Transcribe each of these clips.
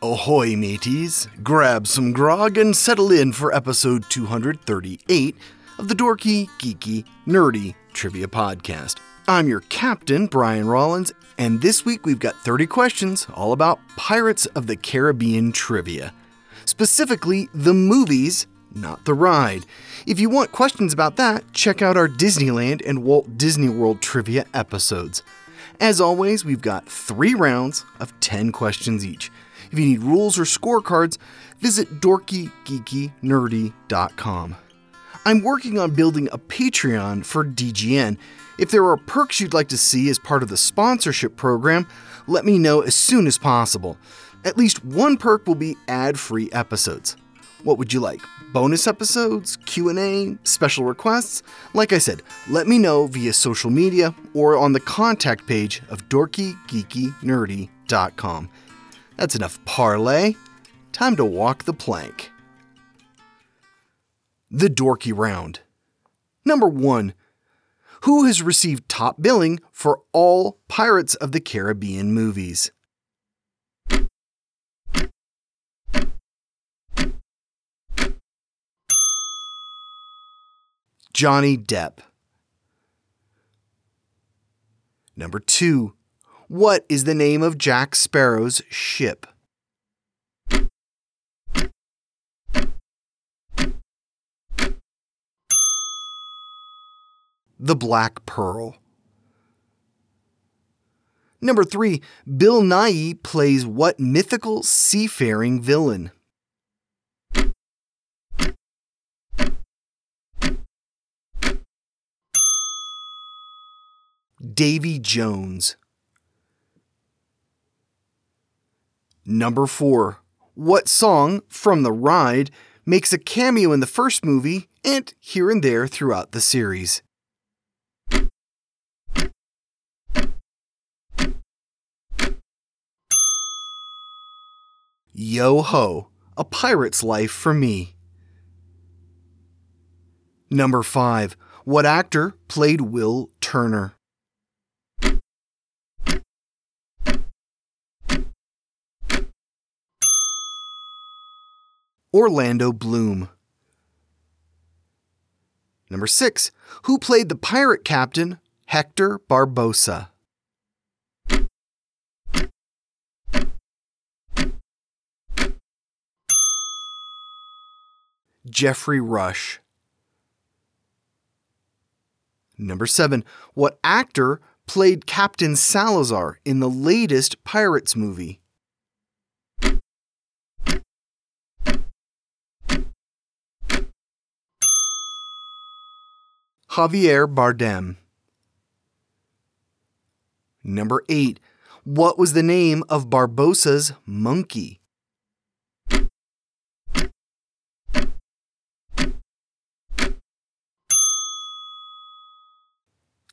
Ahoy, mateys! Grab some grog and settle in for episode 238 of the Dorky, Geeky, Nerdy Trivia Podcast. I'm your captain, Brian Rollins, and this week we've got 30 questions all about Pirates of the Caribbean trivia. Specifically, the movies, not the ride. If you want questions about that, check out our Disneyland and Walt Disney World trivia episodes. As always, we've got three rounds of 10 questions each. If you need rules or scorecards, visit dorkygeekynerdy.com. I'm working on building a Patreon for DGN. If there are perks you'd like to see as part of the sponsorship program, let me know as soon as possible. At least one perk will be ad-free episodes. What would you like? Bonus episodes, Q&A, special requests? Like I said, let me know via social media or on the contact page of dorkygeekynerdy.com. That's enough parley. Time to walk the plank. The Dorky Round. Number 1. Who has received top billing for all Pirates of the Caribbean movies? Johnny Depp. Number 2. What is the name of Jack Sparrow's ship? The Black Pearl. Number 3. Bill Nighy plays what mythical seafaring villain? Davy Jones. Number 4. What song from the ride makes a cameo in the first movie and here and there throughout the series? Yo Ho, A Pirate's Life for Me. Number 5. What actor played Will Turner? Orlando Bloom. Number 6. Who played the pirate captain Hector Barbossa? Geoffrey Rush. Number 7. What actor played Captain Salazar in the latest Pirates movie? Javier Bardem. Number 8. What was the name of Barbossa's monkey?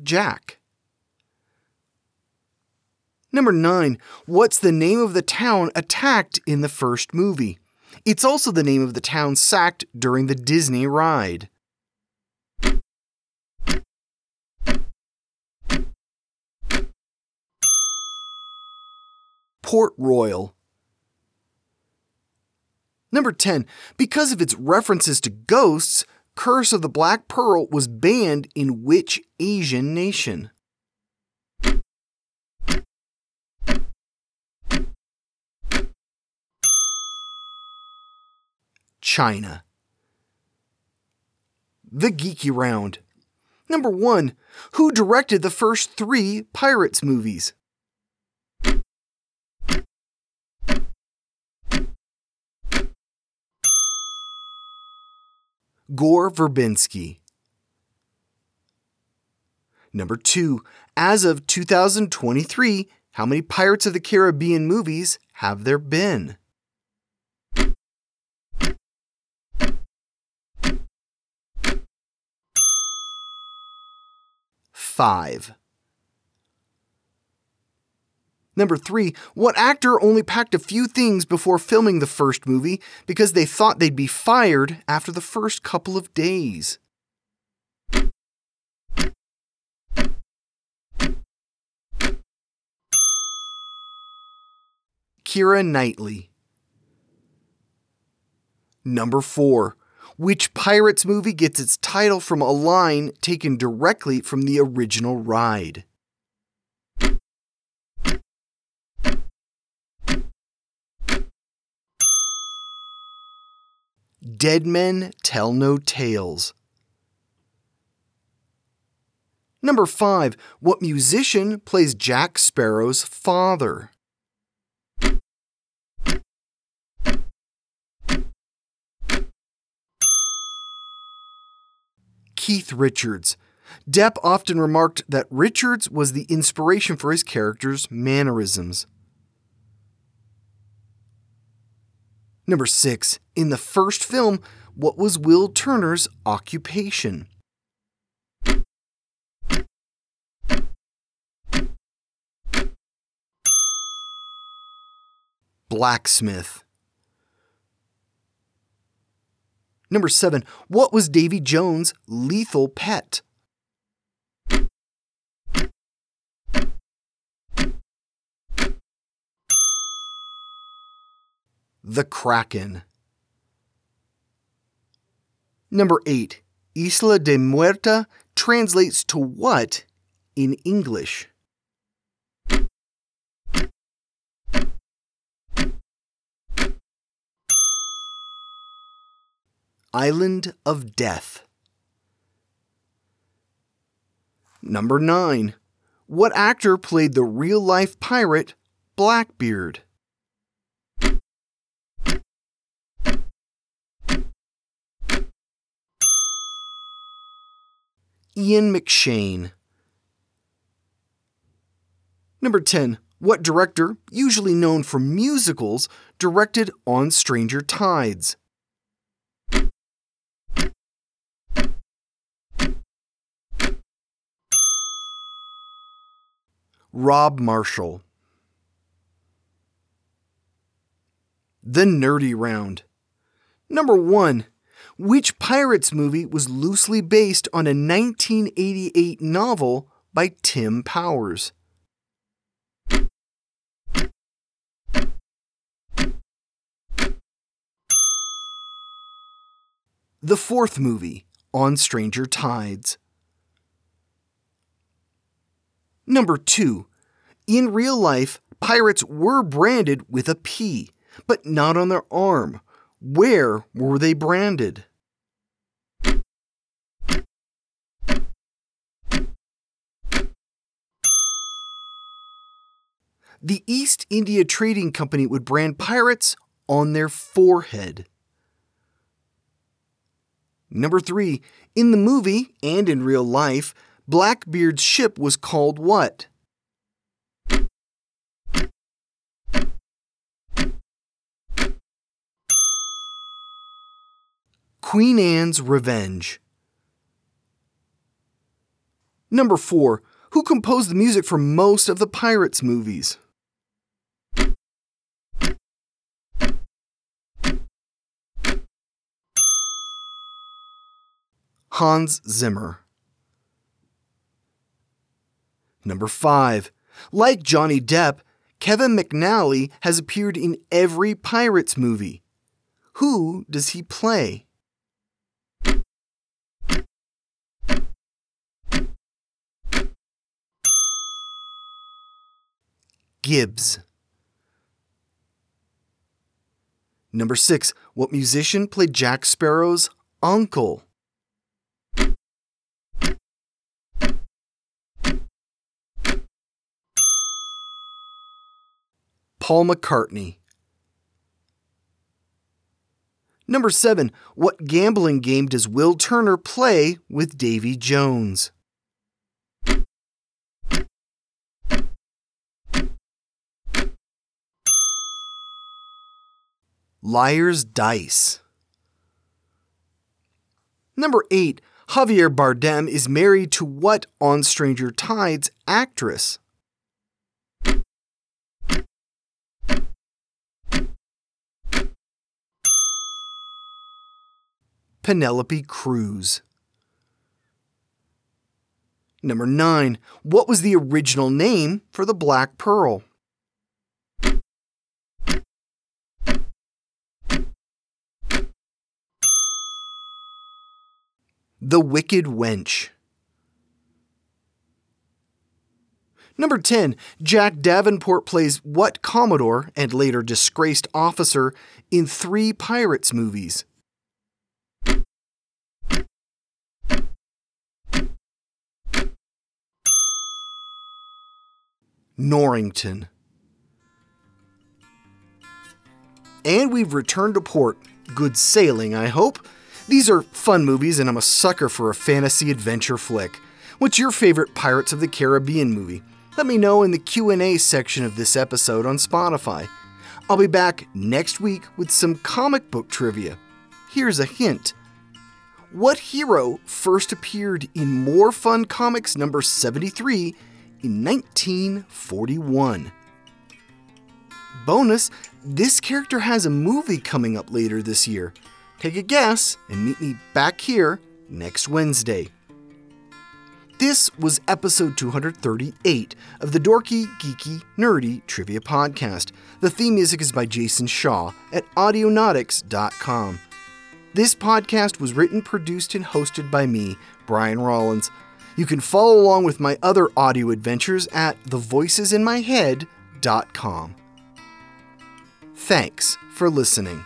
Jack. Number 9. What's the name of the town attacked in the first movie? It's also the name of the town sacked during the Disney ride. Port Royal. Number 10. Because of its references to ghosts, Curse of the Black Pearl was banned in which Asian nation? China. The Geeky Round. Number 1. Who directed the first three Pirates movies? Gore Verbinski. Number two, as of 2023, how many Pirates of the Caribbean movies have there been? Five. Number three, what actor only packed a few things before filming the first movie because they thought they'd be fired after the first couple of days? Keira Knightley. Number 4. Which Pirates movie gets its title from a line taken directly from the original ride? Dead Men Tell No Tales. Number 5. What musician plays Jack Sparrow's father? Keith Richards. Depp often remarked that Richards was the inspiration for his character's mannerisms. Number 6. In the first film, what was Will Turner's occupation? Blacksmith. Number 7. What was Davy Jones' lethal pet? The Kraken. Number 8. Isla de Muerta translates to what in English? Island of Death. Number 9. What actor played the real life pirate Blackbeard? Ian McShane. Number 10. What director, usually known for musicals, directed On Stranger Tides? Rob Marshall. The Nerdy Round. Number 1. Which Pirates movie was loosely based on a 1988 novel by Tim Powers? The fourth movie, On Stranger Tides. Number 2. In real life, pirates were branded with a P, but not on their arm. Where were they branded? The East India Trading Company would brand pirates on their forehead. Number 3. In the movie and in real life, Blackbeard's ship was called what? Queen Anne's Revenge. Number 4. Who composed the music for most of the Pirates movies? Hans Zimmer. Number 5. Like Johnny Depp, Kevin McNally has appeared in every Pirates movie. Who does he play? Gibbs. Number 6. What musician played Jack Sparrow's uncle? Paul McCartney. Number 7. What gambling game does Will Turner play with Davy Jones? Liar's Dice. Number 8. Javier Bardem is married to what on Stranger Tides actress? Penelope Cruz. Number 9. What was the original name for the Black Pearl? The Wicked Wench. Number 10, Jack Davenport plays what Commodore and later disgraced officer in three Pirates movies? Norrington. And we've returned to port. Good sailing, I hope. These are fun movies, and I'm a sucker for a fantasy adventure flick. What's your favorite Pirates of the Caribbean movie? Let me know in the Q&A section of this episode on Spotify. I'll be back next week with some comic book trivia. Here's a hint. What hero first appeared in More Fun Comics number 73 in 1941? Bonus, this character has a movie coming up later this year. Take a guess and meet me back here next Wednesday. This was episode 238 of the Dorky, Geeky, Nerdy Trivia Podcast. The theme music is by Jason Shaw at Audionautix.com. This podcast was written, produced, and hosted by me, Brian Rollins. You can follow along with my other audio adventures at thevoicesinmyhead.com. Thanks for listening.